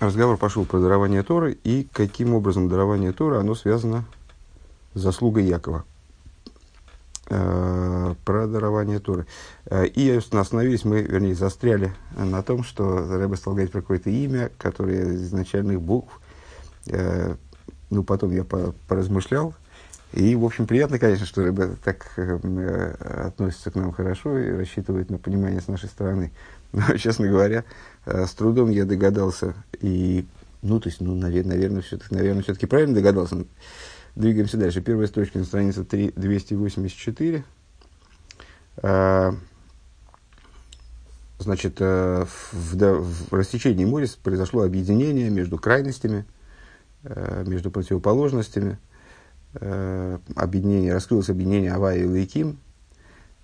разговор пошел про дарование Торы и каким образом дарование Торы оно связано с заслугой Якова. Э, про дарование Торы. Э, и остановились мы, вернее, застряли на том, что Рэба стал говорить про какое-то имя, которое из начальных букв. Э, ну, потом я поразмышлял. И, в общем, приятно, конечно, что Рэба так относится к нам хорошо и рассчитывает на понимание с нашей стороны. Но, честно говоря, с трудом я догадался и ну, то есть, ну, наверное, наверное, все-таки, наверное, все-таки правильно догадался. Двигаемся дальше. Первая строчка на странице 3, 284. А, значит, э, в, да, в растечении моря произошло объединение между крайностями, э, между противоположностями. Э, объединение, раскрылось объединение Авая и Лейким.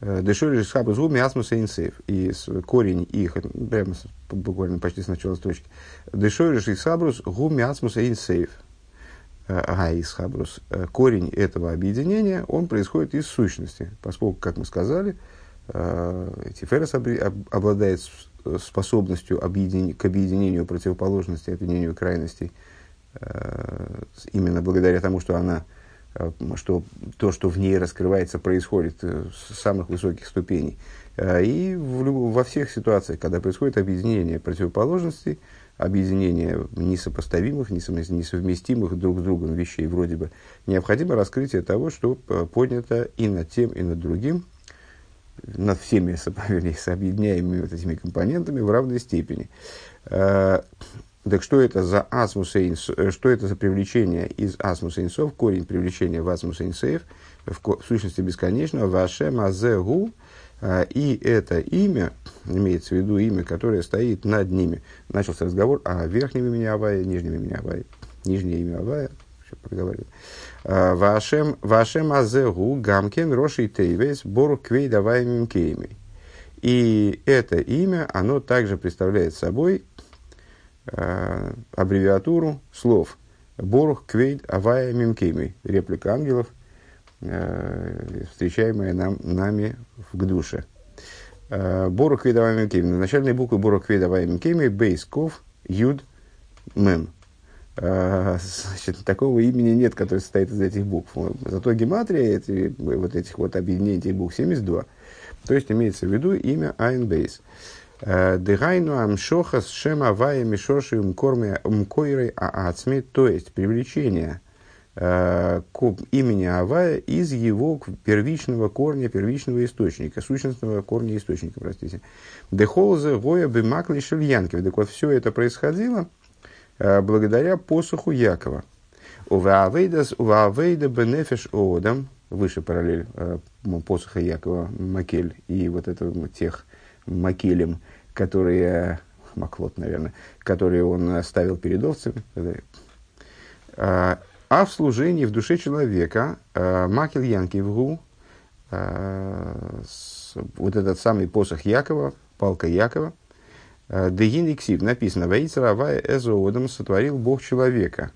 Дешори Шхабу Зуми Асмуса Инсейф. И корень их, прямо буквально почти с начала строчки. Дешори Шхабрус Гуми Асмуса Инсейф. Гаис Хабрус, э, корень этого объединения, он происходит из сущности, поскольку, как мы сказали, э, Тиферес обладает способностью объедин... к объединению противоположностей, объединению крайностей, э, именно благодаря тому, что она, что то, что в ней раскрывается, происходит с самых высоких ступеней. И в, во всех ситуациях, когда происходит объединение противоположностей, объединение несопоставимых, несовместимых друг с другом вещей вроде бы, необходимо раскрытие того, что поднято и над тем, и над другим, над всеми вернее, объединяемыми вот этими компонентами в равной степени. Так что это за асмус э, что это за привлечение из асмуса инсов, корень привлечения в асмус инсейв, в, в сущности бесконечного, вашем азегу, а, и это имя, имеется в виду имя, которое стоит над ними. Начался разговор о верхнем имени Авая, нижнем имени Авая. Нижнее имя Авая, все проговариваю. А, вашем, вашем азегу гамкен роши тейвес бору квей давай мимкейми. И это имя, оно также представляет собой э, аббревиатуру слов ברוך כבוד הוי' ממקומו, реплика ангелов, Э, встречаемые нам, нами в קדושה. Э, ברוך כבוד הוי' ממקומו. Начальные буквы ברוך כבוד הוי' ממקומו, בית, כף, יוד, מם. Э, значит, такого имени нет, которое состоит из этих букв. Зато гематрия эти, вот этих вот объединений этих букв 72. То есть имеется в виду имя עין בית. דהיינו המשכת שם הוי' משרשו ומקורו העצמי, то есть привлечение Э, к имени Авая из его первичного корня, первичного источника, сущностного корня источника, простите. Дехолзе гоя бимакли шельянки. Так вот, все это происходило э, благодаря посоху Якова. Уваавейдас уваавейда бенефиш оодам, выше параллель э, посоха Якова, Макель, и вот это тех Макелем, которые, Маклот, наверное, которые он ставил перед овцами, а в служении в душе человека э, מקל יעקב הוא, э, вот этот самый посох Якова, палка Якова, דהנה כתיב, написано, וייצר הוי' את האדם сотворил Бог человека.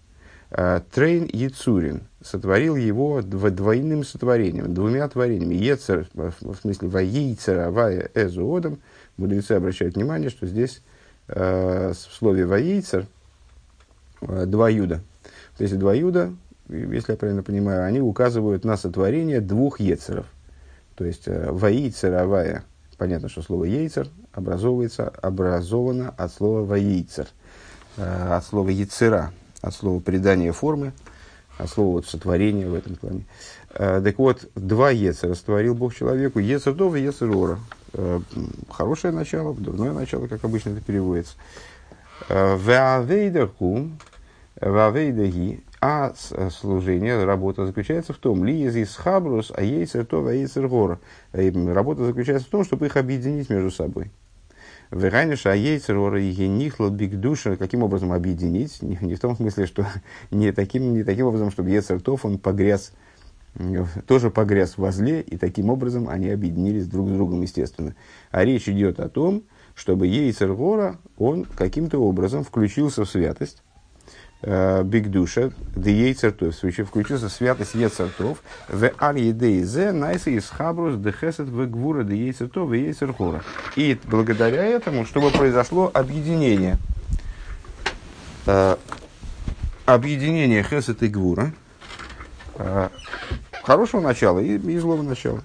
תרין יצורין сотворил его двойным сотворением, двумя творениями. יצר, в смысле, וייצר הוי' את האדם, мудрецы обращают внимание, что здесь в слове Ваейцер два юда – то есть два юда, если я правильно понимаю, они указывают на сотворение двух ецеров. То есть э, ваийцер авая, понятно, что слово ейцер образовывается, образовано от слова ваийцер, э, от слова яцера, от слова придания формы, от слова вот, сотворения в этом плане. Э, так вот, два ецера створил Бог человеку, ецер дов и ецер ора. Хорошее начало, дурное начало, как обычно это переводится. Веавейдаху, Вавейдаги, а э, служение, работа заключается в том, ли из хабрус, а ейцер то, а ейцер гор. Работа заключается в том, чтобы их объединить между собой. Верайниша, а ейцер гора и генихла бигдуша, каким образом объединить? Не, не в том смысле, что не таким, не таким образом, чтобы ейцер тов, он погряз, тоже погряз во зле, и таким образом они объединились друг с другом, естественно. А речь идет о том, чтобы ейцер гора, он каким-то образом включился в святость, Бигдуша, Дейцер Тов, включился святость Ецертов, в Аль Едейзе, Найса из Хабрус, Дехесет, в Гвура, Дейцер Тов, Дейцер Хора. И благодаря этому, чтобы произошло объединение. Э, объединение Хесет и Гвура. Э, хорошего начала и, и злого начала.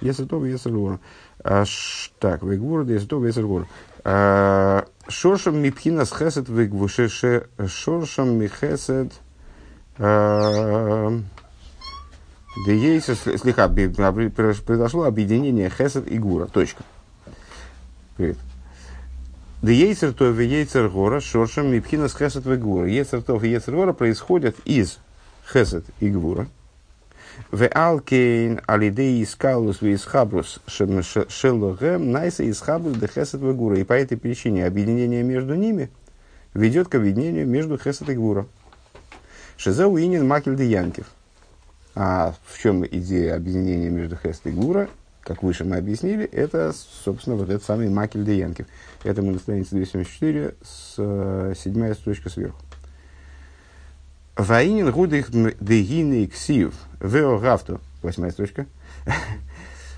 Если гвура. Э, так, вы гвура, то, если гвура. Шоршам мипхина с Хесет вы Шоршам михесет. Да есть слегка произошло объединение Хесед и Гура. Точка. Привет. Да ейцер то в ейцер гора шоршем мипхина с хесед в гура. Ейцер то и ейцер гора происходят из хесед и гура. В алкейн алидей искалус в исхабрус шелогем найса исхабрус де хесед в гура. И по этой причине объединение между ними ведет к объединению между хесед и гура. Шезеу инин макель де янкев. А в чем идея объединения между хесед и гура? как выше мы объяснили, это, собственно, вот этот самый Макель де Янкев. Это мы на странице 274, с, э, седьмая строчка сверху. Ваинин гудых дегины ксив вео гафту. Восьмая строчка.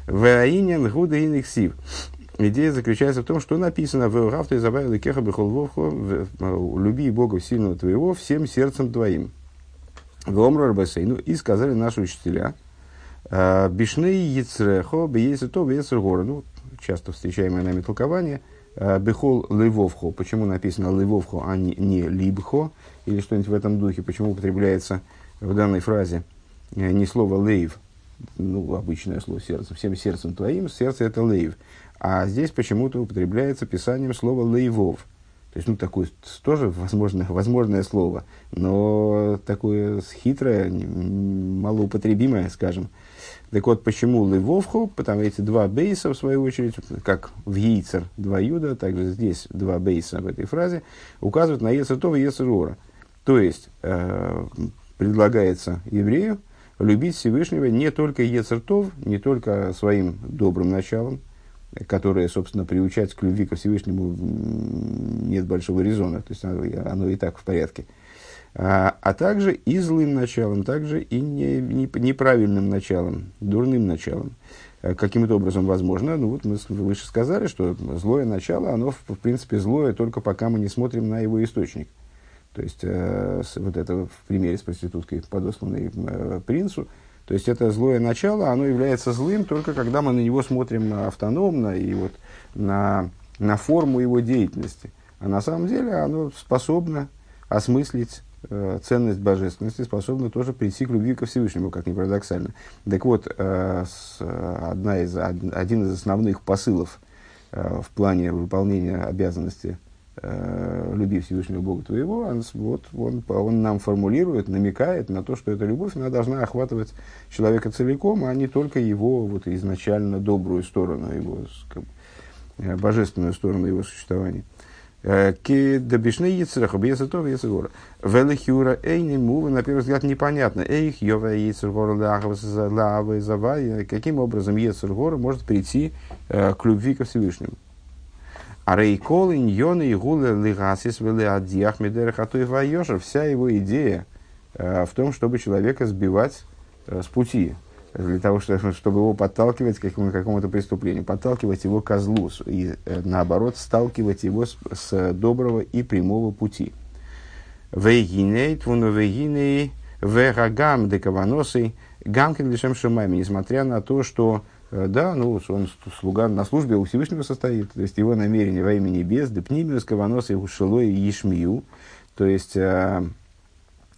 Ваинин гудых ксив. Идея заключается в том, что написано в Гафту и забавил Кеха Бехолвовху «Люби Бога сильного твоего всем сердцем твоим». В Омру Арбасейну и сказали наши учителя – Э, Бишны яцрехо бейсы то бейсер гора. Ну, часто встречаемое нами толкование. Э, Бехол левовхо. Почему написано левовхо, а не либхо? Или что-нибудь в этом духе. Почему употребляется в данной фразе э, не слово лейв, ну, обычное слово сердце, всем сердцем твоим, сердце это лейв. А здесь почему-то употребляется писанием слова лейвов. То есть, ну, такое тоже возможное, возможное слово, но такое хитрое, малоупотребимое, скажем. Так вот, почему Левовху? Потому эти два бейса, в свою очередь, как в Яйцер два юда, также здесь два бейса в этой фразе, указывают на Ецертов и Ецерора. То есть, э, предлагается еврею любить Всевышнего не только Ецертов, не только своим добрым началом, которое, собственно, приучать к любви ко Всевышнему нет большого резона, то есть оно, оно и так в порядке – а, а также и злым началом, также и не, не, неправильным началом, дурным началом. Э, каким-то образом возможно, ну вот мы выше сказали, что злое начало, оно в, принципе злое только пока мы не смотрим на его источник. То есть, э, с, вот это в примере с проституткой, подосланной э, принцу, то есть это злое начало, оно является злым только когда мы на него смотрим автономно и вот на, на форму его деятельности. А на самом деле оно способно осмыслить Э, ценность божественности способна тоже прийти к любви ко Всевышнему, как ни парадоксально. Так вот, э, одна из, один из основных посылов э, в плане выполнения обязанности люби Всевышнего Бога твоего, он, вот, он, он нам формулирует, намекает на то, что эта любовь она должна охватывать человека целиком, а не только его вот, изначально добрую сторону, его как, божественную сторону его существования. Ки добишны яцераха, бьеса то, бьеса гора. Велихюра эйни мува, на первый взгляд, непонятно. Эйх, йова яцер гора лавы завай. Каким образом яцер гора может прийти к любви ко Всевышнему? А рейкол иньоны и гулы лигасис вели адьях медерах атуев Вся его идея в том, чтобы человека сбивать с пути, для того, чтобы, его подталкивать к какому- какому-то преступлению, подталкивать его к злу и, э, наоборот, сталкивать его с, с доброго и прямого пути. Вейгиней, твуну вейгиней, вегагам декаваносой, гамкин лишем шумами, несмотря на то, что э, да, ну, он слуга на службе у Всевышнего состоит, то есть его намерение во имя небес, депнимиус, каваносой, ушилой и ешмию, то есть, э,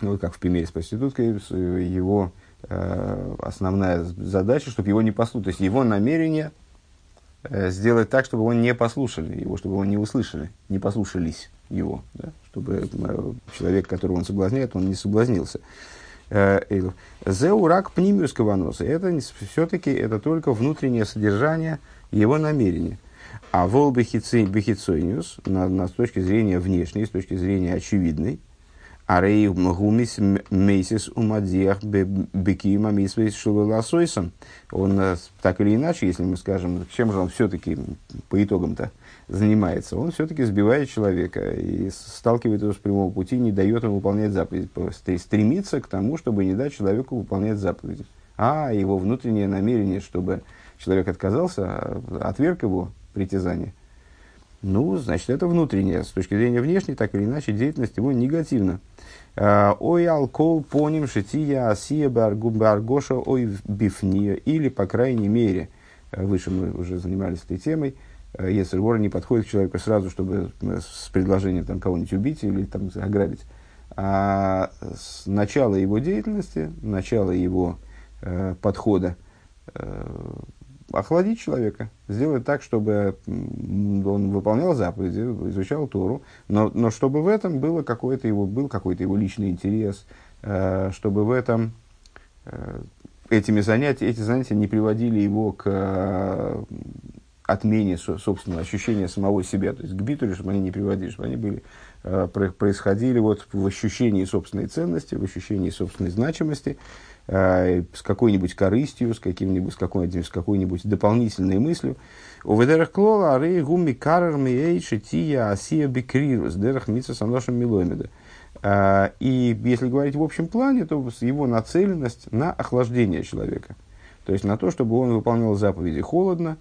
ну, как в примере с проституткой, его Э, основная задача, чтобы его не послушали. То есть его намерение э, сделать так, чтобы его не послушали, его, чтобы его не услышали, не послушались его, да? чтобы э, человек, которого он соблазняет, он не соблазнился. Зеурак пнимиус каваноса. Это все-таки это только внутреннее содержание его намерения. А вол бехицойниус, на, на, с точки зрения внешней, с точки зрения очевидной, Арей гумис мейсис умадиях бекима мисвейс шулуласойсом. Он э, так или иначе, если мы скажем, чем же он все-таки по итогам-то занимается, он все-таки сбивает человека и сталкивает его с прямого пути, не дает ему выполнять заповеди, стремится к тому, чтобы не дать человеку выполнять заповеди. А его внутреннее намерение, чтобы человек отказался, отверг его притязание, ну, значит, это внутреннее. С точки зрения внешней, так или иначе, деятельность его негативна. А, ой, алкол, поним, шития, асия, баргоша, ой, бифния. Или, по крайней мере, э, выше мы уже занимались этой темой, э, вор не подходит к человеку сразу, чтобы э, с предложением там, кого-нибудь убить или там, ограбить, а с начала его деятельности, начала его э, подхода, э, охладить человека, сделать так, чтобы он выполнял заповеди, изучал Тору, но, но чтобы в этом было какой-то его, был какой-то его личный интерес, э, чтобы в этом э, этими занятия, эти занятия не приводили его к э, отмене со, собственного ощущения самого себя, то есть к битуле, чтобы они не приводили, чтобы они были, э, происходили вот в ощущении собственной ценности, в ощущении собственной значимости, Э, с какой-нибудь корыстью, с, каким-нибудь, с, какой-нибудь, какой-нибудь дополнительной мыслью. У ведерах клола арей гуми карар миэй шития асия бекрирус дерах митса саношем миломеда. Э, и если говорить в общем плане, то его нацеленность на охлаждение человека. То есть на то, чтобы он выполнял заповеди холодно,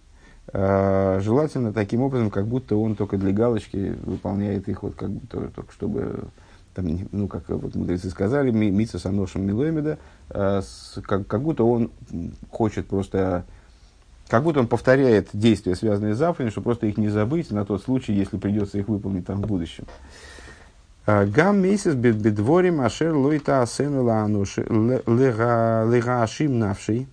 желательно таким образом, как будто он только для галочки выполняет их, вот как будто только чтобы там, ну, как вот мудрецы сказали, мица с аношем милоемеда, э, как, как будто он хочет просто, как будто он повторяет действия, связанные с заповедями, чтобы просто их не забыть на тот случай, если придется их выполнить там в будущем. Э, гам месяц бедворим ашер лойта асену навший.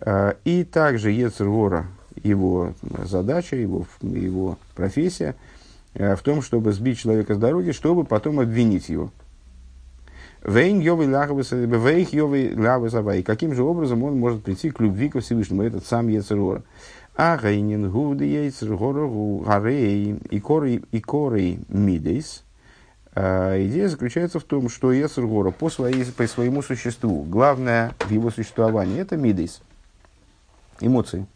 Э, и также Ецергора, его задача, его, его профессия – Э, в том, чтобы сбить человека с дороги, чтобы потом обвинить его. Лавы Каким же образом он может прийти к любви ко Всевышнему, этот сам Ецерора? А гейнин гуды Ецергора гарей и и корей мидейс. А, идея заключается в том, что Ецергора по, своей, по своему существу, главное в его существовании, это мидейс, эмоции.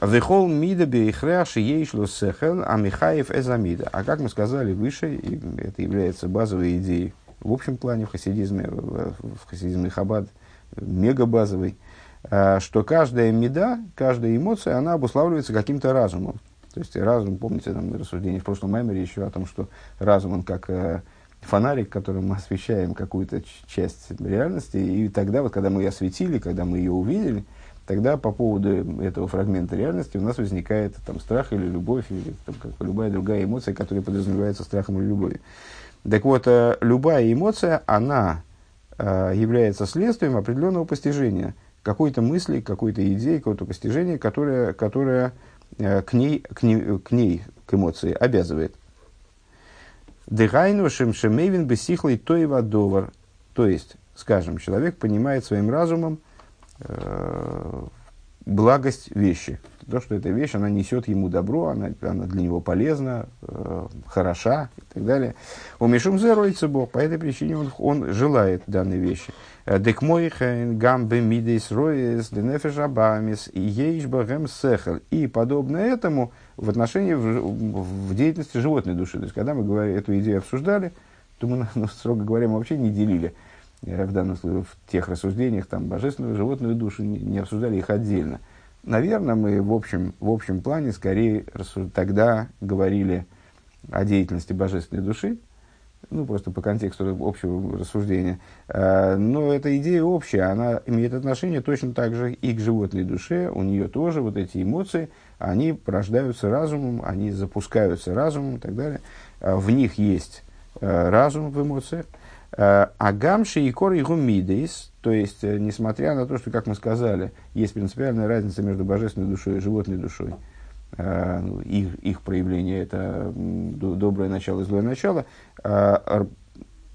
Вехол мида берихряши ейшло сехел, а Михаев эзамида. А как мы сказали выше, это является базовой идеей в общем плане в хасидизме, в хасидизме Хабад, мега базовой, а, что каждая меда, каждая эмоция, она обуславливается каким-то разумом. То есть разум, помните, там рассуждение в прошлом меморе еще о том, что разум, он как э, фонарик, которым мы освещаем какую-то часть реальности, и тогда, вот, когда мы ее осветили, когда мы ее увидели, тогда по поводу этого фрагмента реальности у нас возникает там, страх или любовь, или там, как, любая другая эмоция, которая подразумевается страхом или любовью. Так вот, э, любая эмоция, она э, является следствием определенного постижения, какой-то мысли, какой-то идеи, какого-то постижения, которое, которое э, к, ней, к, ней, к ней, к эмоции обязывает. Дыхайну шемшемейвин бесихлый тоева довар. То есть, скажем, человек понимает своим разумом, благость вещи. То, что эта вещь, она несет ему добро, она, она для него полезна, э, хороша и так далее. У Мишум роется Бог, по этой причине он, он желает данной вещи. Э, Дек мой гамбе мидейс роес денефеш абамис и ейшбагем сехел. И подобно этому в отношении, в, в деятельности животной души. То есть, когда мы говорили, эту идею обсуждали, то мы, ну, строго говоря, мы вообще не делили в данном в тех рассуждениях, там, божественную животную душу, не, не обсуждали их отдельно. Наверное, мы в общем, в общем плане скорее рассуж... тогда говорили о деятельности божественной души, ну, просто по контексту общего рассуждения. А, но эта идея общая, она имеет отношение точно так же и к животной душе. У нее тоже вот эти эмоции, они порождаются разумом, они запускаются разумом и так далее. А, в них есть а, разум в эмоциях. Э, Агамши и кор мидейс, то есть, э, несмотря на то, что, как мы сказали, есть принципиальная разница между божественной душой и животной душой, э, ну, их, их проявление это доброе начало и злое начало,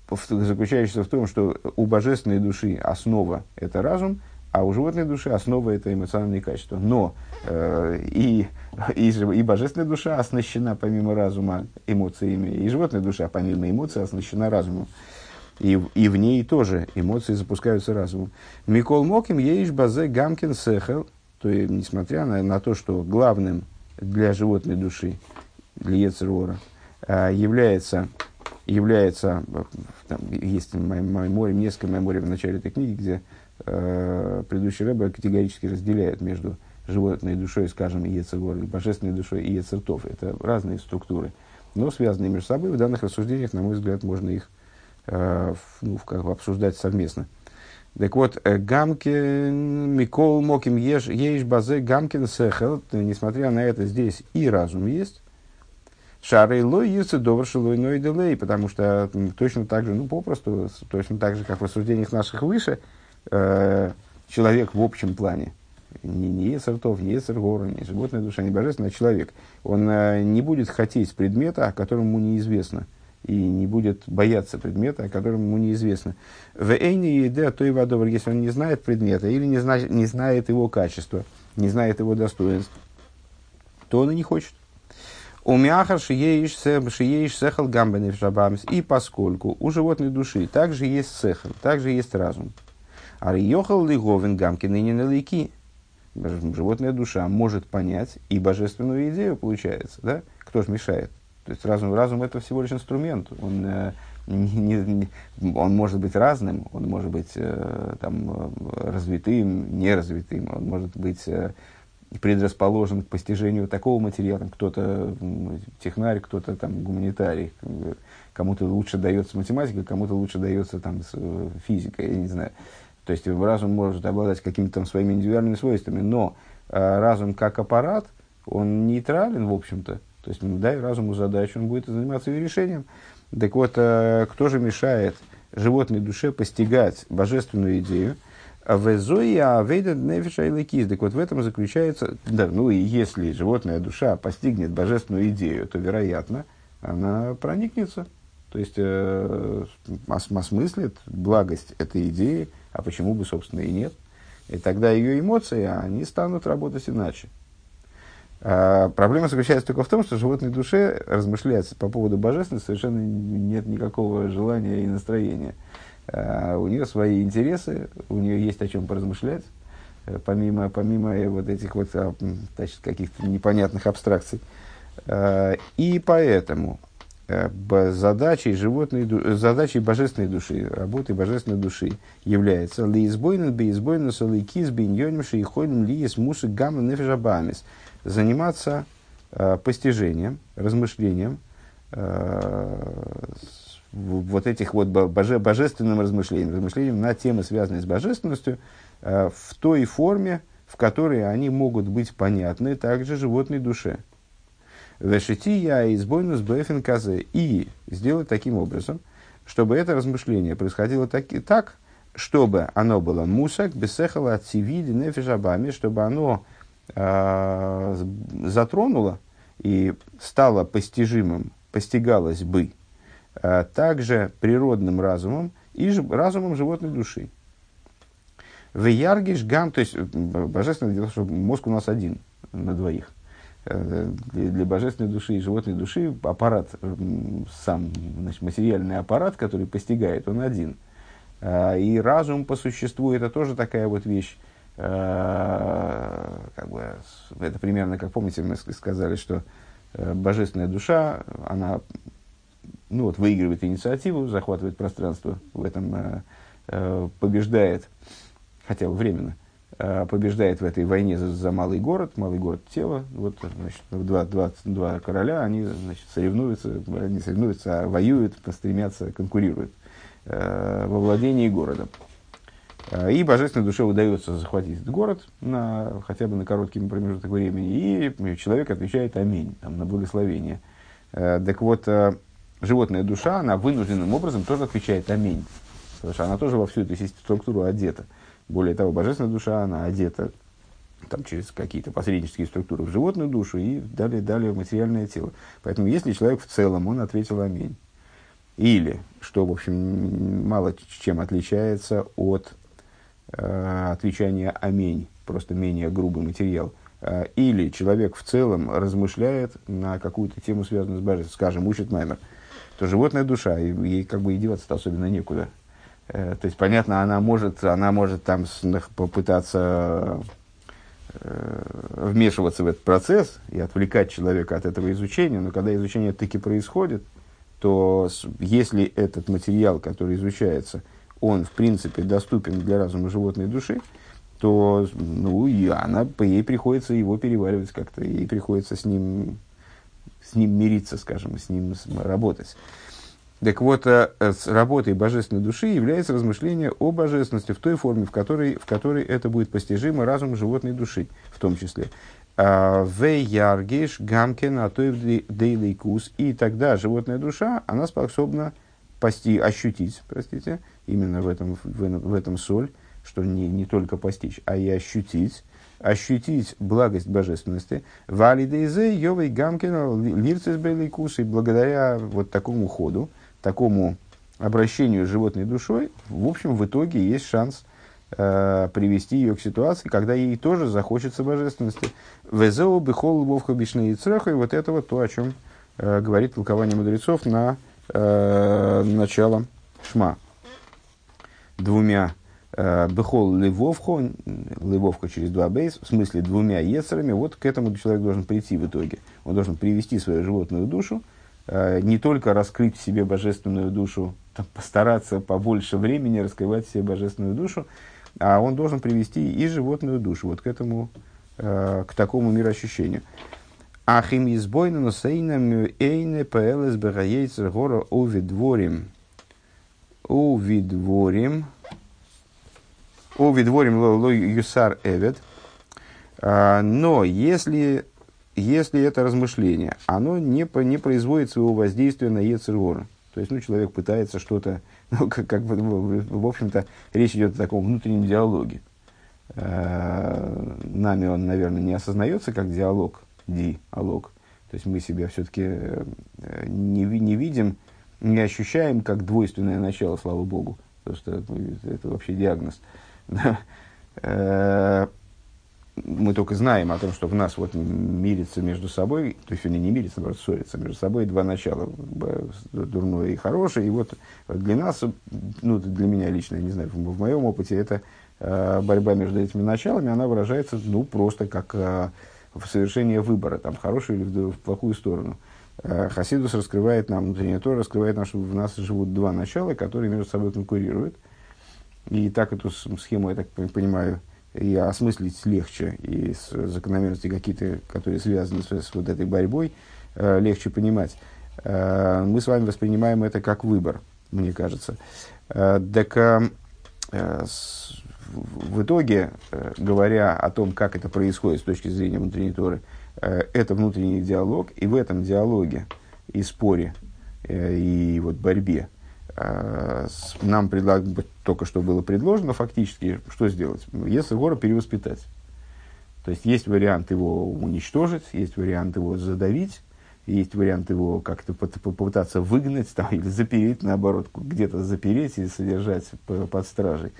заключающееся в том, что у божественной души основа – это разум, а у животной души основа – это эмоциональные качества. Но и, и, и божественная душа оснащена помимо разума эмоциями, и животная душа помимо эмоций оснащена разумом и, и в ней тоже эмоции запускаются разумом. Микол Моким еиш базе гамкин сехел, то есть, несмотря на, на то, что главным для животной души, для Ецерора, а, является, является там, есть мемория, несколько меморий в начале этой книги, где э, предыдущий рэбе категорически разделяет между животной душой, скажем, Ецегор, и божественной душой и Ецертов. Это разные структуры, но связанные между собой. В данных рассуждениях, на мой взгляд, можно их ну, как бы обсуждать совместно. Так вот, э, Гамкин, Микол, Моким, Еш, Еш, Базе, Гамкин, Сехел, несмотря на это, здесь и разум есть, Шары лой юцы добр шилой ной делей, потому что точно так же, ну, попросту, точно так же, как в рассуждениях наших выше, э, человек в общем плане, не, не сортов, не сергора, не животная душа, не божественный, а человек, он э, не будет хотеть предмета, о котором ему неизвестно, и не будет бояться предмета, о котором ему неизвестно. В эйне еде той водовар, если он не знает предмета или не, зна, не знает его качества, не знает его достоинств, то он и не хочет. У мяхар шиеиш сехал гамбенев шабамс. И поскольку у животной души также есть сехал, также есть разум. А риохал лиговин гамки ныне налики. Животная душа может понять и божественную идею, получается. Да? Кто же мешает? То есть разум, разум это всего лишь инструмент. Он, э, не, не, он может быть разным, он может быть э, там, э, развитым, неразвитым, он может быть э, предрасположен к постижению такого материала, кто-то технарь, кто-то там гуманитарий, кому-то лучше дается математика, кому-то лучше дается там физика, я не знаю. То есть разум может обладать какими-то там своими индивидуальными свойствами, но э, разум как аппарат, он нейтрален, в общем-то. То есть, дай разуму задачу, он будет заниматься ее решением. Так вот, э, кто же мешает животной душе постигать божественную идею, Везоя вейдет нефиша и лекиз. Так вот в этом заключается, да, ну и если животная душа постигнет божественную идею, то, вероятно, она проникнется. То есть э, осмыслит благость этой идеи, а почему бы, собственно, и нет. И тогда ее эмоции, они станут работать иначе. А проблема заключается только в том, что животной душе размышлять по поводу божественности совершенно нет никакого желания и настроения. А, у нее свои интересы, у нее есть о чем поразмышлять, э, помимо, помимо вот этих вот а, значит, каких-то непонятных абстракций. И поэтому э, задачей, животной, задачей божественной души, работы божественной души является лиизбойнен бейзбойнен солейкиз биньоним шейхойнем лиес мусы гамма нефежабамис. Заниматься постижением, размышлением, вот этих вот боже, божественным размышлениям, размышлениям на темы, связанные с божественностью, э, в той форме, в которой они могут быть понятны также животной душе. Вешити я избойну с бэфин И сделать таким образом, чтобы это размышление происходило так, так чтобы оно было мусак, бесехала от сивиди нефишабами, чтобы оно э, затронуло и стало постижимым, постигалось бы а также природным разумом и разумом животной души. В Яргиш Гам, то есть божественное дело, что мозг у нас один на двоих. Э, для, для божественной души и животной души аппарат, сам значит, материальный аппарат, который постигает, он один. А, и разум по существу это тоже такая вот вещь. А, как бы, это примерно, как помните, мы сказали, что э, божественная душа, она ну вот, выигрывает инициативу, захватывает пространство, в этом э, э, побеждает, хотя бы временно, э, побеждает в этой войне за, за малый город, малый город тела. Вот, значит, два, два, два короля, они значит, соревнуются, не соревнуются, а воюют, стремятся, конкурируют э, во владении городом. Э, и божественной душе удается захватить этот город на, хотя бы на короткий промежуток времени, и человек отвечает «Аминь», там, на благословение. Э, так вот, животная душа, она вынужденным образом тоже отвечает «Аминь». Потому что она тоже во всю эту структуру одета. Более того, божественная душа, она одета там, через какие-то посреднические структуры в животную душу и далее, далее в материальное тело. Поэтому если человек в целом, он ответил «Аминь». Или, что, в общем, мало чем отличается от э, отвечания «Аминь», просто менее грубый материал. Э, или человек в целом размышляет на какую-то тему, связанную с божественностью, скажем, учит маймер – то животная душа, ей как бы и деваться особенно некуда. Э, то есть, понятно, она может, она может там попытаться вмешиваться в этот процесс и отвлекать человека от этого изучения, но когда изучение таки происходит, то если этот материал, который изучается, он в принципе доступен для разума животной души, то ну, и она, ей приходится его переваривать как-то, ей приходится с ним, с ним мириться, скажем, с ним работать. Так вот, э, с работой божественной души является размышление о божественности в той форме, в которой, в которой это будет постижимо разумом животной души, в том числе. А, в яргеш гамкен атоев дейлейкус. И тогда животная душа, она способна пости, ощутить, простите, именно в этом, в, в этом соль, что не, не только постичь, а и ощутить, ощутить благость божественности. Валидейзе йовей гамкин лирцес бейлейкус. И благодаря вот такому ходу, такому обращению животной душой, в общем, в итоге есть шанс э, привести ее к ситуации, когда ей тоже захочется божественности. Везеу бихол вовха бишны и и вот это вот то, о чем э, говорит толкование мудрецов на э, начало шма. Двумя э, бехол левовхо, левовка через два бейс, в смысле двумя ецерами, вот к этому человек должен прийти в итоге. Он должен привести свою животную душу, Э, не только раскрыть в себе божественную душу, там, постараться побольше времени раскрывать в себе божественную душу, а он должен привести и животную душу вот к этому, э, к такому мироощущению. Ахим избойна носейнам эйне пэлэс бэгаейцер гора увидворим. Увидворим. Увидворим ло юсар эвет. А, но если если это размышление, оно не, не производит своего воздействия на Ецергора. То есть, ну, человек пытается что-то, ну, как, как бы, в общем-то, речь идет о таком внутреннем диалоге. Э, нами он, наверное, не осознается как диалог, диалог. То есть, мы себя все-таки э, не, не видим, не ощущаем как двойственное начало, слава Богу. Потому что ну, это вообще диагноз. Э, мы только знаем о том, что в нас вот мирится между собой, то есть они не мирится, а ссорятся между собой два начала, дурное и хорошее. И вот для нас, ну для меня лично, я не знаю, в, моем опыте это э, борьба между этими началами, она выражается ну просто как в совершении выбора, там, в хорошую или в, плохую сторону. Э, Хасидус раскрывает нам, внутреннее то раскрывает нам, что в нас живут два начала, которые между собой конкурируют. И так эту схему, я так понимаю, и осмыслить легче, и закономерности какие-то, которые связаны с, с вот этой борьбой, э, легче понимать. Э, мы с вами воспринимаем это как выбор, мне кажется. Так в итоге, э, говоря о том, как это происходит с точки зрения внутренней Торы, э, это внутренний диалог, и в этом диалоге и споре, э, и вот борьбе – нам предлаг... только что было предложено фактически, что сделать? Если гора перевоспитать. То есть есть вариант его уничтожить, есть вариант его задавить, есть вариант его как-то попытаться выгнать там, или запереть, наоборот, где-то запереть и содержать под стражей.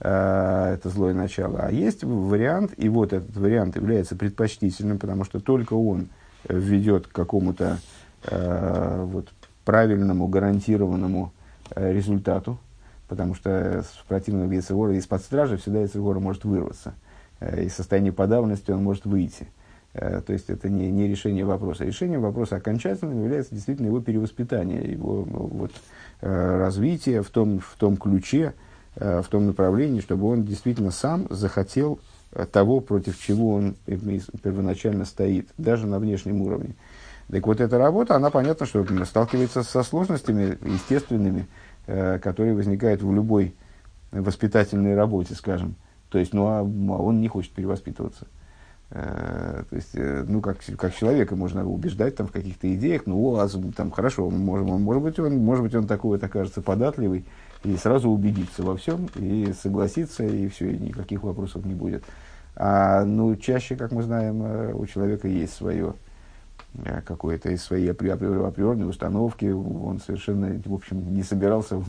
Э, это злое начало. А есть вариант, и вот этот вариант является предпочтительным, потому что только он ведет к какому-то э, вот, правильному, гарантированному Э, результату, потому что в противном Ецегора из-под стражи всегда Ецегора может вырваться. Э, из состояния подавленности он может выйти. Э, то есть это не, не решение вопроса. Решение вопроса окончательным является действительно его перевоспитание, его ну, вот, развитие в том, в том ключе, в том направлении, чтобы он действительно сам захотел того, против чего он первоначально стоит, даже на внешнем уровне. Так вот, эта работа, она, понятно, что сталкивается со сложностями естественными, э, которые возникают в любой воспитательной работе, скажем. То есть, ну, а, а он не хочет перевоспитываться. Э, то есть, э, ну, как, как человека можно убеждать там, в каких-то идеях, ну, а, там, хорошо, может, может, быть, он, может быть, он такой вот окажется податливый, и сразу убедится во всем, и согласится, и все, и никаких вопросов не будет. А, ну, чаще, как мы знаем, э, у человека есть свое какой-то из своей априорной установки, он совершенно, в общем, не собирался,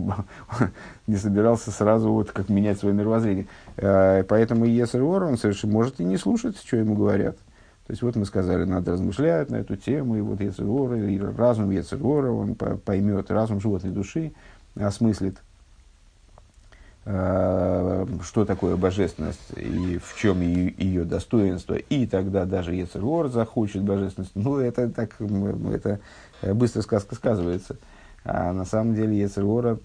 не собирался сразу вот как менять свое мировоззрение. Э, поэтому Есер он совершенно может и не слушать, что ему говорят. То есть вот мы сказали, надо размышлять на эту тему, и вот Ецергора, и разум Ецергора, он поймет разум животной души, осмыслит Э, что такое божественность и в чем ее, ее достоинство, и тогда даже Ецергор захочет божественность, ну, это так, это быстро сказка сказывается. А на самом деле Ецергора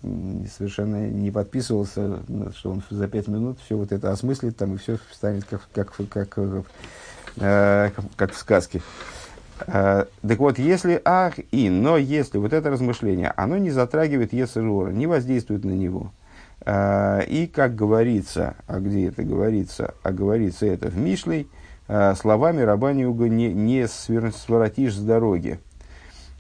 совершенно не подписывался, что он за пять минут все вот это осмыслит, там, и все станет как, как, как, как, э, как в сказке. Э, так вот, если ах и, но если вот это размышление, оно не затрагивает Ецергора, не воздействует на него, э, и, как говорится, а где это говорится, а говорится это в Мишлей, э, словами Рабани Уга не, не своротишь с дороги.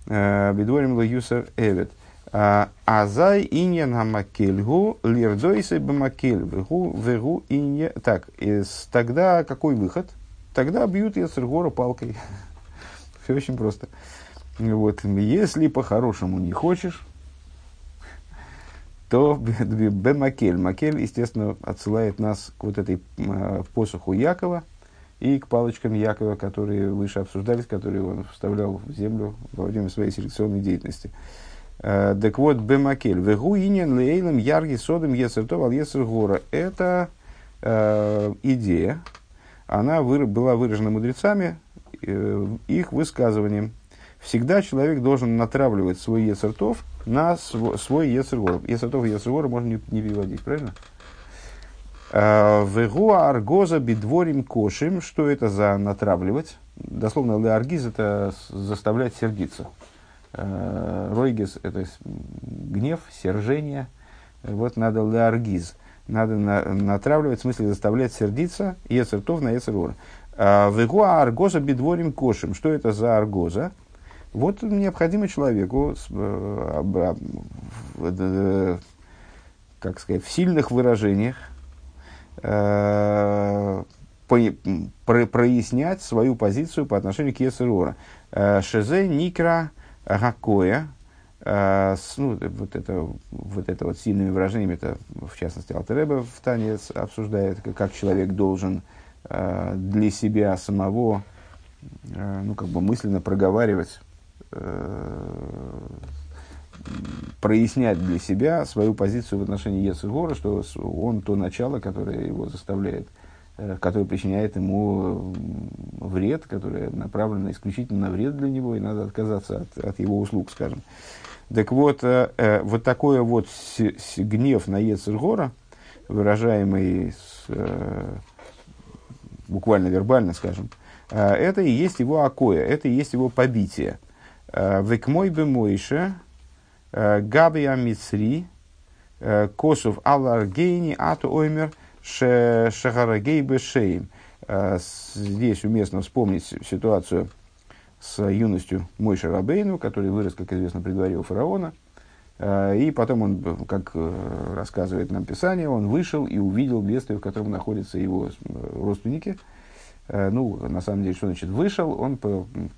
Э, Бедворим юсер эвет. Азай иньян хамакельгу лирдойсы бамакель вегу вегу инья. Так, тогда какой выход? Тогда бьют Ецергора палкой. Все очень просто. Вот, если по-хорошему не хочешь, то бемакель. Макель, естественно, отсылает нас к вот этой э, посоху Якова – и к палочкам Якова, которые выше обсуждались, которые он вставлял в землю во время своей селекционной деятельности. Э, так вот, Бемакель, Вегу инин лейлем ярги содом есертов ал есергора. Это э, идея, она была выражена мудрецами их высказыванием. Всегда человек должен натравливать свой есертов на свой, есергор. Есертов и есергора можно не, не переводить, правильно? Э, Вегуа аргоза бидворим кошим. Что это за натравливать? Дословно, леаргиз – это заставлять сердиться. Э, Ройгис – это гнев, сержение. Вот надо леаргиз. Надо на, натравливать, в смысле заставлять сердиться, ецертов на ецерура. Э, Вегуа аргоза бидворим кошим. Что это за аргоза? Вот необходимо человеку, как сказать, в сильных выражениях, э, про, прояснять свою позицию по отношению к Есерора. Э, Шезе Никра Гакоя, э, ну, вот это, вот это вот сильными выражениями, это в частности Алтереба в танец обсуждает, как человек должен э, для себя самого, э, ну, как бы мысленно проговаривать э, прояснять для себя свою позицию в отношении Ецегора, что он то начало, которое его заставляет, э, которое причиняет ему вред, которое направлено исключительно на вред для него, и надо отказаться от, от его услуг, скажем. Так вот, э, э, вот такой вот с, с, гнев на Ецергора, выражаемый с, э, буквально вербально, скажем, э, это и есть его окоя, это и есть его побитие. Э, Векмой бы Мойше, Э, Габия Мицри, э, Косов Аларгейни, Ату Оймер, Шахарагей Бешейм. Э, здесь уместно вспомнить ситуацию с юностью Мойша Рабейну, который вырос, как известно, при дворе у фараона. И потом он, как рассказывает нам Писание, он вышел и увидел бедствие, в котором находятся его родственники – ну, на самом деле, что значит вышел, он,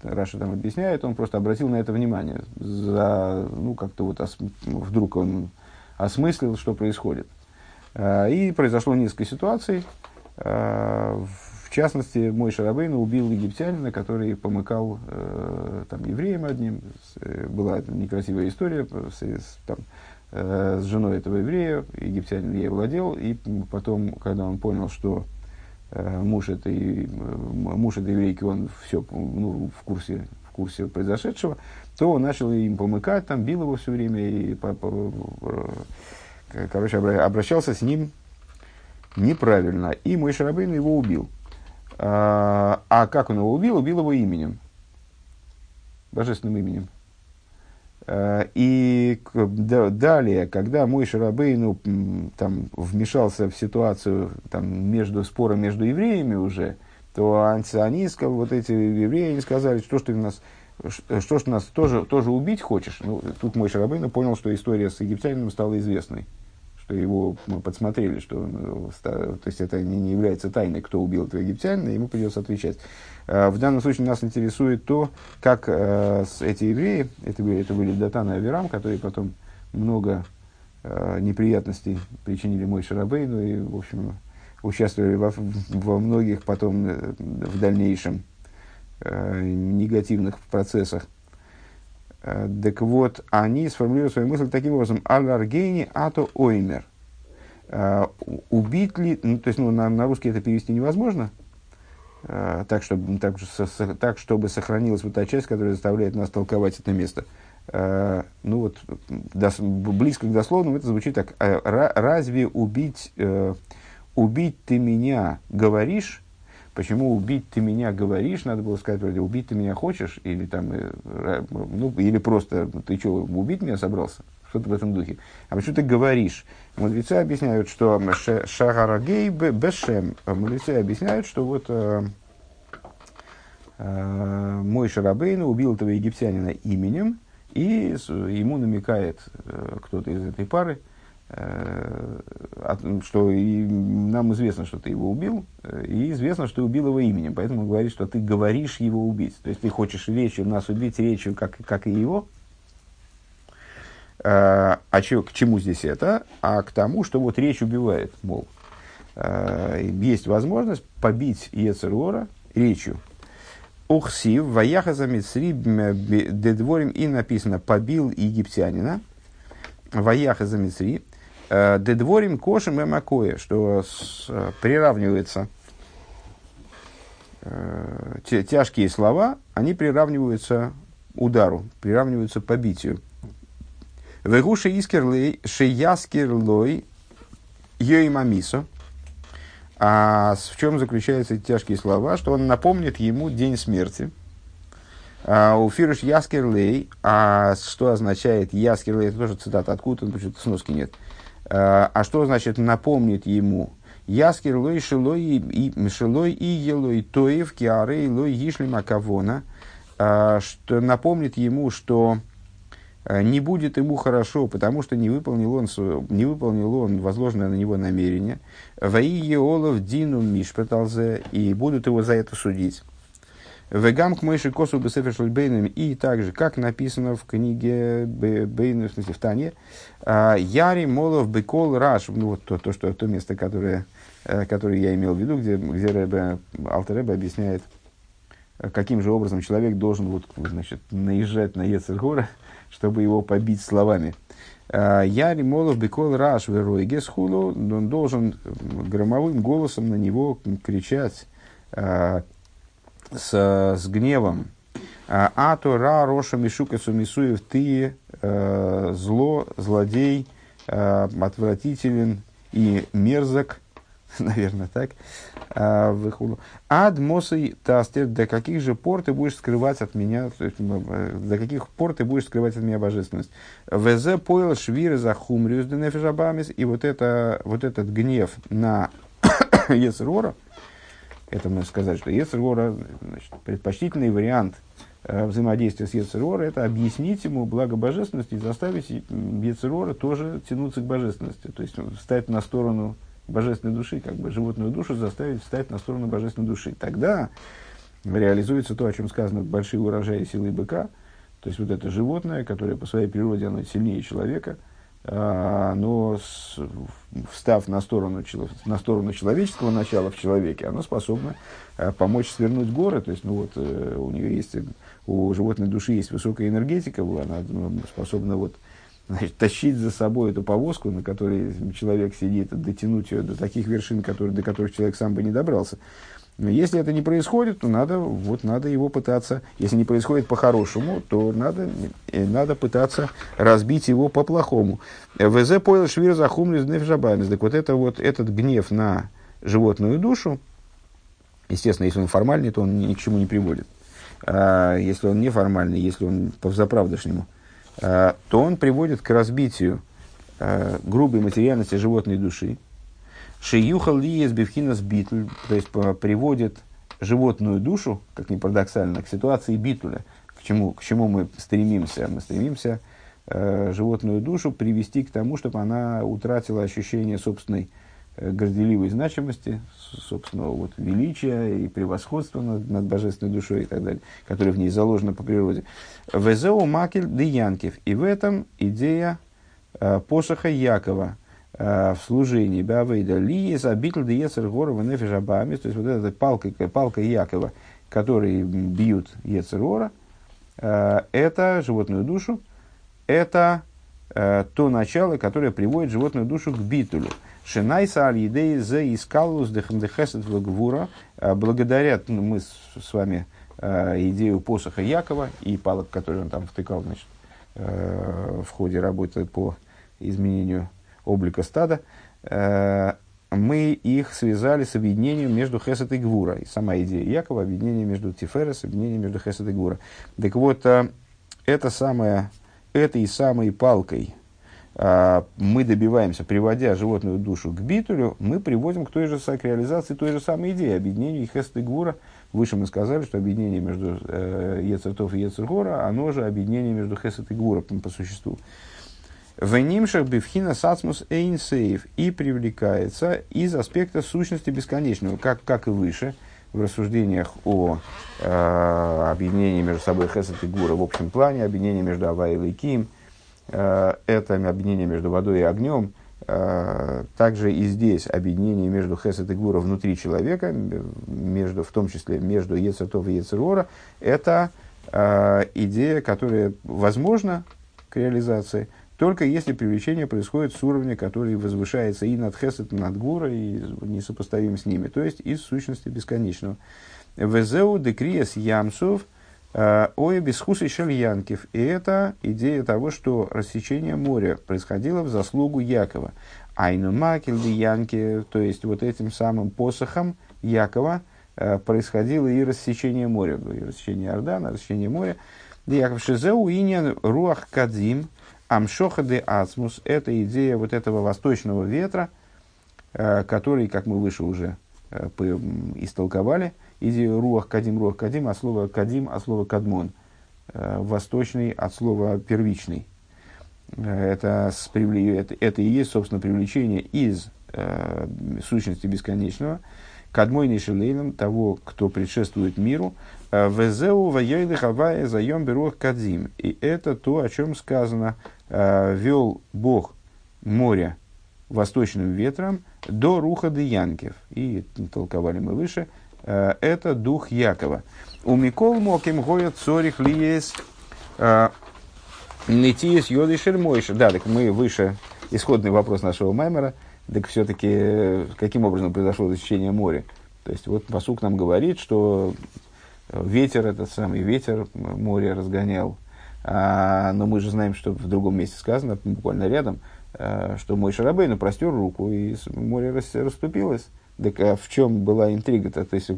Раша там объясняет, он просто обратил на это внимание. За, ну, как-то вот ос, вдруг он осмыслил, что происходит. Э, и произошло несколько ситуаций. Э, в частности, мой Шарабейн убил египтянина, который помыкал там, евреем одним. Была некрасивая история с, там, с женой этого еврея. Египтянин ей владел. И потом, когда он понял, что Э, муж этой, э, муж этой еврейки, он все ну, в, курсе, в курсе произошедшего, то он начал им помыкать, там, бил его все время, и, по, по, короче, обращался с ним неправильно. И мой Шарабейн его убил. А, а как он его убил? Убил его именем, божественным именем. Э, и далее, когда мой Шарабейну там, вмешался в ситуацию там, между спором между евреями уже, то они, вот эти евреи, они сказали, что ж ты нас, что ж нас тоже, тоже убить хочешь? Ну, тут мой Шарабейну понял, что история с египтянином стала известной что его подсмотрели, что то есть это не, не является тайной, кто убил этого египтянина, ему придется отвечать. Э, в данном случае нас интересует то, как э, эти евреи, это были, это были Датан и Аверам, которые потом много э, неприятностей причинили мой Шарабейну и, в общем, участвовали во, во многих потом в дальнейшем негативных процессах. Так вот, они сформулируют свою мысль таким образом. Аль-Аргейни ато оймер. Убить ли, ну, то есть ну, на, на русский это перевести невозможно, так чтобы, так, так, чтобы сохранилась вот та часть, которая заставляет нас толковать это место. Э, ну вот, близко к дословному это звучит так. Э, разве убить, э, убить ты меня говоришь? Почему убить ты меня говоришь? Надо было сказать вроде убить ты меня хочешь? Или там, э, ну, или просто ты что, убить меня собрался? Что-то в этом духе. А почему ты говоришь? Мудрецы объясняют, что шагарагей бешем. Мудрецы объясняют, что вот э, э, мой Шарабейн убил этого египтянина именем, и ему намекает э, кто-то из этой пары, э, что и нам известно, что ты его убил, э, и известно, что ты убил его именем. Поэтому он говорит, что ты говоришь его убить. То есть ты хочешь речью нас убить речью, как, как и его. А че, к чему здесь это? А к тому, что вот речь убивает, мол. Есть возможность побить Ецергора речью. Ухсив, ваяха за дедворим, и написано, побил египтянина, ваяха за Мицри, э, дедворим кошем и макое, что приравнивается, э, тяжкие слова, они приравниваются удару, приравниваются побитию. Вегуши искерлей, шеяскерлой, йоимамисо, а в чем заключаются эти тяжкие слова? Что он напомнит ему день смерти. А, у Яскерлей, а что означает Яскерлей, это тоже цитата, откуда, почему-то сноски нет. А, а что значит напомнит ему? Яскерлой шилой и шилой и елой тоев киары лой ишли макавона, а, что напомнит ему, что Э, не будет ему хорошо, потому что не выполнил он, не выполнил он возложенное на него намерение. Ваи Еолов Дину Мишпеталзе, и будут его за это судить. Вегам к мыши косу бесефер бейнами, и также, как написано в книге Бейнов, в смысле в Тане, «А, Яри Молов Бекол Раш, ну вот то, то, что, то место, которое, э, которое я имел в виду, где, где Рэбе, Алтеребе объясняет, каким же образом человек должен вот, значит, наезжать на Ецергора, чтобы его побить словами. «А, я Римолов Бекол Раш Веройгес Хулу, он должен громовым голосом на него кричать а, с, с гневом. «А, а ра роша мишука сумисуев ты зло, злодей, отвратителен и мерзок, наверное, так, а, выхулу. Ад мосой тастер, до каких же пор ты будешь скрывать от меня, э, до каких пор ты будешь скрывать от меня божественность. Вз поел швир за хумриус и вот, это, вот этот гнев на Ецерора, это можно сказать, что Ецерора, значит, предпочтительный вариант э, взаимодействия с Ецерора, это объяснить ему благо божественности и заставить Ецерора тоже тянуться к божественности, то есть встать на сторону божественной души, как бы животную душу заставить встать на сторону божественной души. Тогда реализуется то, о чем сказано, большие урожаи силы быка, то есть вот это животное, которое по своей природе оно сильнее человека, а, но с, встав на сторону, на сторону человеческого начала в человеке, оно способно а, помочь свернуть горы. То есть, ну вот, э, у нее есть, у животной души есть высокая энергетика, она ну, способна вот, значит, тащить за собой эту повозку, на которой человек сидит, дотянуть ее до таких вершин, которые, до которых человек сам бы не добрался. Но если это не происходит, то надо, вот, надо его пытаться, если не происходит по-хорошему, то надо, э, надо пытаться разбить его по-плохому. ВЗ понял швир захумлис нефжабайнес. Так вот, это вот этот гнев на животную душу, естественно, если он формальный, то он ни к чему не приводит. А если он неформальный, если он по взаправдошнему – Э, то он приводит к разбитию э, грубой материальности животной души. Шиюхал ли из бифхинас битль, то есть приводит животную душу, как ни парадоксально, к ситуации битуля. К чему, к чему мы стремимся? Мы стремимся э, животную душу привести к тому, чтобы она утратила ощущение собственной Э, горделивой значимости, собственного вот, величия и превосходства над, над божественной душой и так далее, которое в ней заложено по природе. Везеу макель Янкив. И в этом идея э, посоха Якова э, в служении Бавейда Ли забитл Диецер Горова Нефижабами, то есть вот эта палка, палка Якова, которые бьют Ецергора, э, это животную душу, это э, то начало, которое приводит животную душу к битулю. Шинайса аль едей зе искалус дехесет гвура. Э, благодаря, ну, мы с, вами э, идею посоха Якова и палок, которые он там втыкал, значит, в ходе работы по изменению облика стада, мы их связали с объединением между Хесед и Гвура. И сама идея Якова – объединение между Тиферес, объединение между Хесед и Гвура. Так вот, это самое, этой самой палкой мы добиваемся, приводя животную душу к битулю, мы приводим к той же к реализации той же самой идеи, объединению Хесед и Гвура. Выше мы сказали, что объединение между э, Ецертов и Ецергора, оно же объединение между Хесед и Гвура по, по существу. Венимшах бифхина сацмус эйнсейв и привлекается из аспекта сущности бесконечного, как, как и выше, в рассуждениях о э, объединении между собой Хесед и Гура в общем плане, объединении между Авай и Ким, э, это объединение между водой и огнем, э, также и здесь объединение между Хесед и Гура внутри человека, между, в том числе между Ецетов и Ецерора, это э, идея, которая возможна к реализации, только если привлечение происходит с уровня, который возвышается и над Хесет, и над Гура, и несопоставим с ними, то есть из сущности бесконечного. Везеу декриес ямсов э, ой бесхусы янкив. И это идея того, что рассечение моря происходило в заслугу Якова. Айну макель янки, то есть вот этим самым посохом Якова э, происходило и рассечение моря, и рассечение Ордана, рассечение моря. Яков Шизеу иньян руах кадзим, Амшоха де Ацмус – это идея вот этого восточного ветра, э, который, как мы выше уже э, истолковали, идею руах кадим, руах кадим, от слова кадим, от слова кадмон, э, восточный от слова первичный. Это, это, это и есть, собственно, привлечение из сущности бесконечного, кадмойный шелейном, того, кто предшествует миру, везеу вайойлы хавая заем берух кадзим. И это то, о чем сказано вел Бог море восточным ветром до руха Янкев. И толковали мы выше, э, это дух Якова. У Микол Моким Гоя Цорих Лиес э, Нетиес Йоды Шельмойша. Да, так мы выше, исходный вопрос нашего Маймера, так все-таки каким образом произошло засечение моря. То есть вот посук нам говорит, что ветер, этот самый ветер море разгонял но мы же знаем, что в другом месте сказано, буквально рядом, а, что мой Шарабейну простер руку, и море расступилось. Так а в чем была интрига-то? То есть,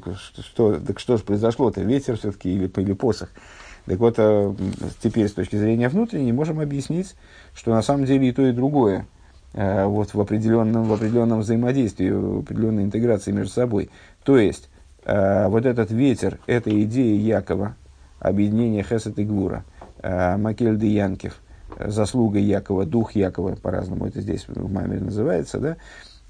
что, так что же произошло-то? Ветер все-таки или, или посох? Так вот, а, теперь с точки зрения внутренней можем объяснить, что на самом деле и то, и другое вот в определенном, в определенном взаимодействии, в определенной интеграции между собой. То есть, вот этот ветер – это идея Якова, объединение Хесет и Э, Макель де Янкев, заслуга Якова, дух Якова, по-разному это здесь в маме называется, да,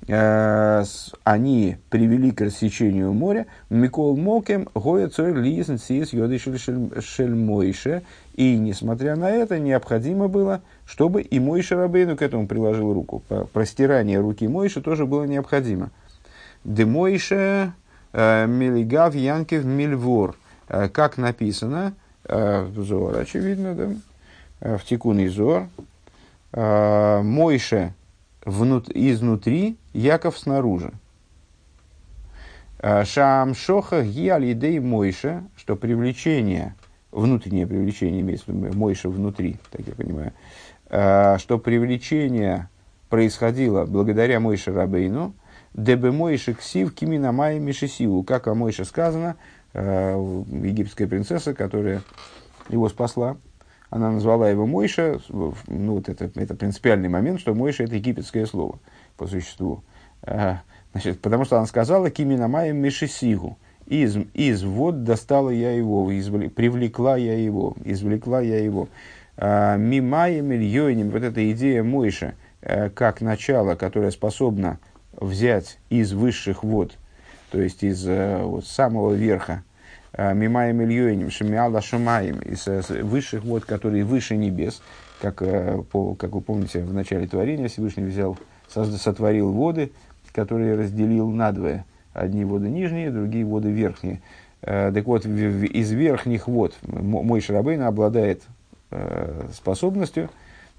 э, они привели к рассечению моря. Микол Мокем, Гоя Цорь Лизн Сис Шельмойше. И, несмотря на это, необходимо было, чтобы и Мойша Рабейну к этому приложил руку. Простирание руки Мойши тоже было необходимо. Де Мойше э, Мелигав Янкев Мильвор. Как написано, Э, в Зор, очевидно, да, э, в Тикун и Зор. Э, Мойше внут, изнутри, Яков снаружи. Шам Шоха Гиалидей Мойше, что привлечение, внутреннее привлечение, имеется в виду Мойше внутри, так я понимаю, что привлечение происходило благодаря Мойше Рабейну, Дебе Мойше Ксив Кимина Майя Мишесиву, как о Мойше сказано, Э, египетская принцесса, которая его спасла. Она назвала его Мойша. Ну, вот это, это принципиальный момент, что Мойша – это египетское слово по существу. Э, значит, потому что она сказала «Киминамаем мишесигу». Из, из вод достала я его, извлек, привлекла я его, извлекла я его. Э, Мимаем ильёним, вот эта идея Мойша, как начало, которое способно взять из высших вод – то есть из э, вот, самого верха, э, Мимаем Ильёним, Шамиала Шамаем, из э, высших вод, которые выше небес, как, по, как вы помните, в начале творения Всевышний взял, сотворил воды, которые разделил надвое. Одни воды нижние, другие воды верхние. Так вот, из верхних вод мой Шарабейн обладает способностью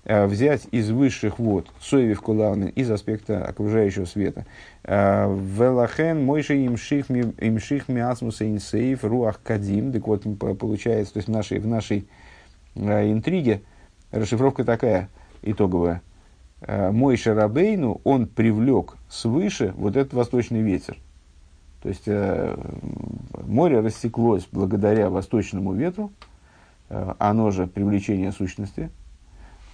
взять из высших вод соевив куланы из аспекта окружающего света. Э, Велахен мойши имших миасмуса инсейф руах кадим. Так вот, получается, то есть в нашей, в нашей э, интриге расшифровка такая итоговая. Э, Мой Шарабейну, он привлек свыше вот этот восточный ветер. То есть э, море рассеклось благодаря восточному ветру, э, оно же привлечение сущности.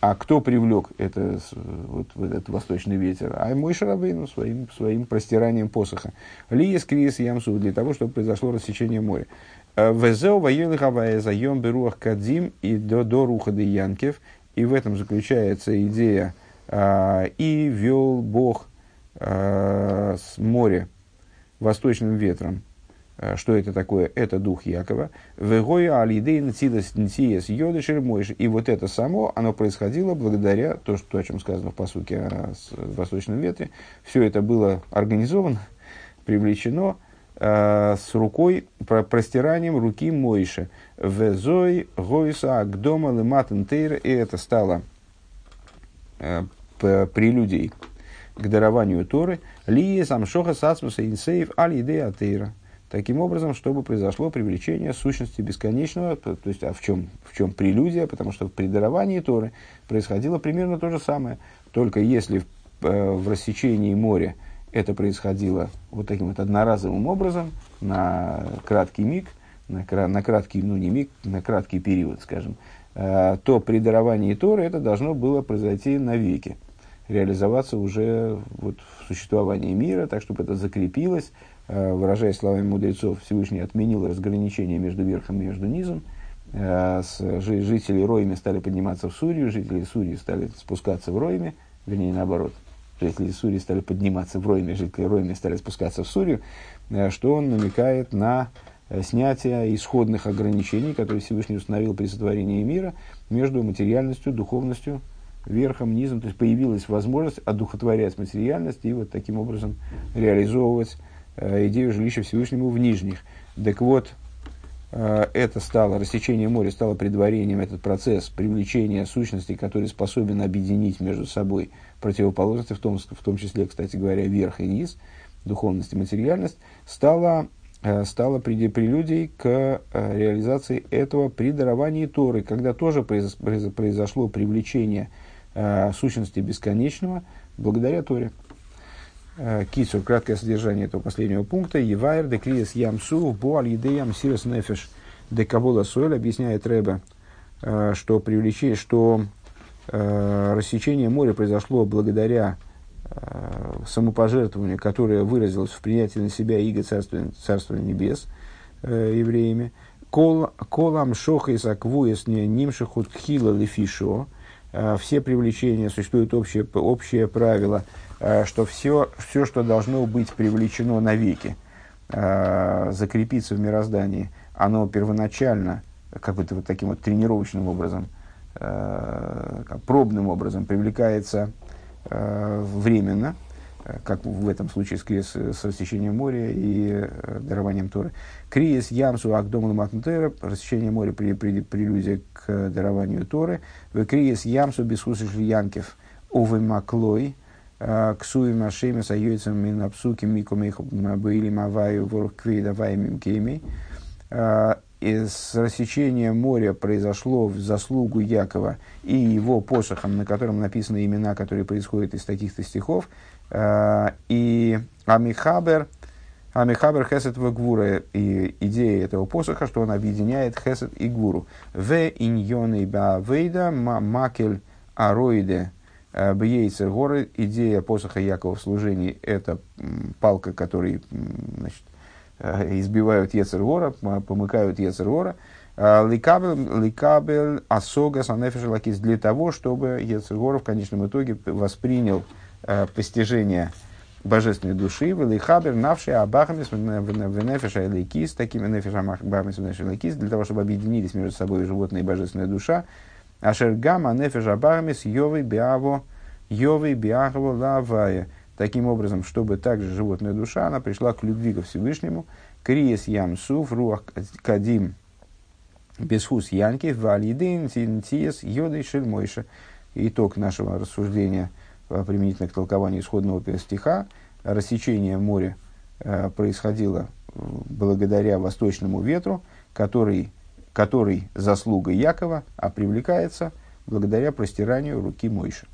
А кто привлек это, вот, вот этот восточный ветер? А мой Шарабейну своим, своим простиранием посоха. Лиес Криес Ямсу для того, чтобы произошло рассечение моря. Э, Везеу воелых авая заем беруах кадим и до, до руха янкев. И в этом заключается идея а, и вел Бог а, с моря восточным ветром. А, что это такое? Это дух Якова. Вегоя алидей нтиес йодышер мойш. И вот это само, оно происходило благодаря, то, что, о чем сказано в посуке о восточном ветре, все это было организовано, привлечено э, с рукой, про, простиранием руки Мойши. Везой гойса агдома лематен И это стало э, прелюдией к дарованию Торы. Ли самшоха сацмуса инсейв аль идея тейра. Таким образом, чтобы произошло привлечение сущности бесконечного, то, то есть, а в чем, в чем прелюдия? Потому что при даровании Торы происходило примерно то же самое. Только если э, в рассечении моря это происходило вот таким вот одноразовым образом, на краткий миг, на, на краткий, ну не миг, на краткий период, скажем, э, то при даровании Торы это должно было произойти навеки, реализоваться уже вот в существовании мира, так чтобы это закрепилось, выражаясь словами мудрецов, Всевышний отменил разграничение между верхом и между низом, э, жители Ройми стали подниматься в Сурию, жители Сурии стали спускаться в Ройме, вернее наоборот – жители Сурии стали подниматься в Ройме, жители Ройме стали спускаться в Сурию, э, что он намекает на э, снятие исходных ограничений, которые Всевышний установил при сотворении мира между материальностью, духовностью, верхом, низом. То есть появилась возможность одухотворять материальность и вот таким образом реализовывать э, идею жилища Всевышнему в нижних. Так вот, Э, это стало, рассечение моря стало предварением, этот процесс привлечения сущностей, который способен объединить между собой противоположности, в том, в том числе, кстати говоря, верх и низ, духовность и материальность, стало, э, стало прелюдией к э, реализации этого при даровании Торы, когда тоже произошло привлечение сущности бесконечного благодаря Торе. Э, Кицур, краткое содержание этого последнего пункта. Евайр, декриес ямсу, буаль едеям сирос нефеш, декавола соль, объясняет Рэбе, э, что, привлечение, что э, рассечение моря произошло благодаря самопожертвованию, которое выразилось в принятии на себя иго Царства, Царства Небес евреями. Колам шохайс аквуес нимшихут хила лефишо. Все привлечения, существует общее, общее правило – что все, все, что должно быть привлечено навеки, э, закрепиться в мироздании, оно первоначально, как бы вот таким вот тренировочным образом, э, пробным образом привлекается временно, как в этом случае с, с рассечением моря и дарованием Торы. Криес Ямсу Агдомал Матнтера, рассечение моря при, при, прелюдия к дарованию Торы. В Криес Ямсу Бесхусиш Янкев Увы Маклой, ксуи машеми саюйцам мин апсуки микумих были маваю ворох квейда ваймим кеми. Из рассечения моря произошло в заслугу Якова и его посохом, на котором написаны имена, которые происходят из таких-то стихов. И Амихабер, Амихабер Хесет в Гвура. И идея этого посоха, что он объединяет Хесет и Гвуру. וענינו בעבודה מקל הרודה Э, ביצר הרע, идея посоха Якова в служении – это палка, которой значит, э, избивают יצר הרע, помыкают יצר הרע. Э, לקבל השגת הנפש האלקית для того, чтобы יצר הרע в конечном итоге воспринял постижение божественной души, ולחבר נפש הבהמית ונפש האלקית, такими נפש הבהמית ונפש האלקית, для того, чтобы объединились между собой животное и божественная душа, Ашергама нефеш абармис йовы биаво йовы биаво лавая. Таким образом, чтобы также животная душа, она пришла к любви ко Всевышнему. Криес ямсуф руах кадим бесхус янки валидин тиес йодой шельмойша. Итог нашего рассуждения э, применительно к толкованию исходного стиха. Рассечение моря э, происходило э, благодаря восточному ветру, который который заслугой Якова, а привлекается благодаря простиранию руки Мойши.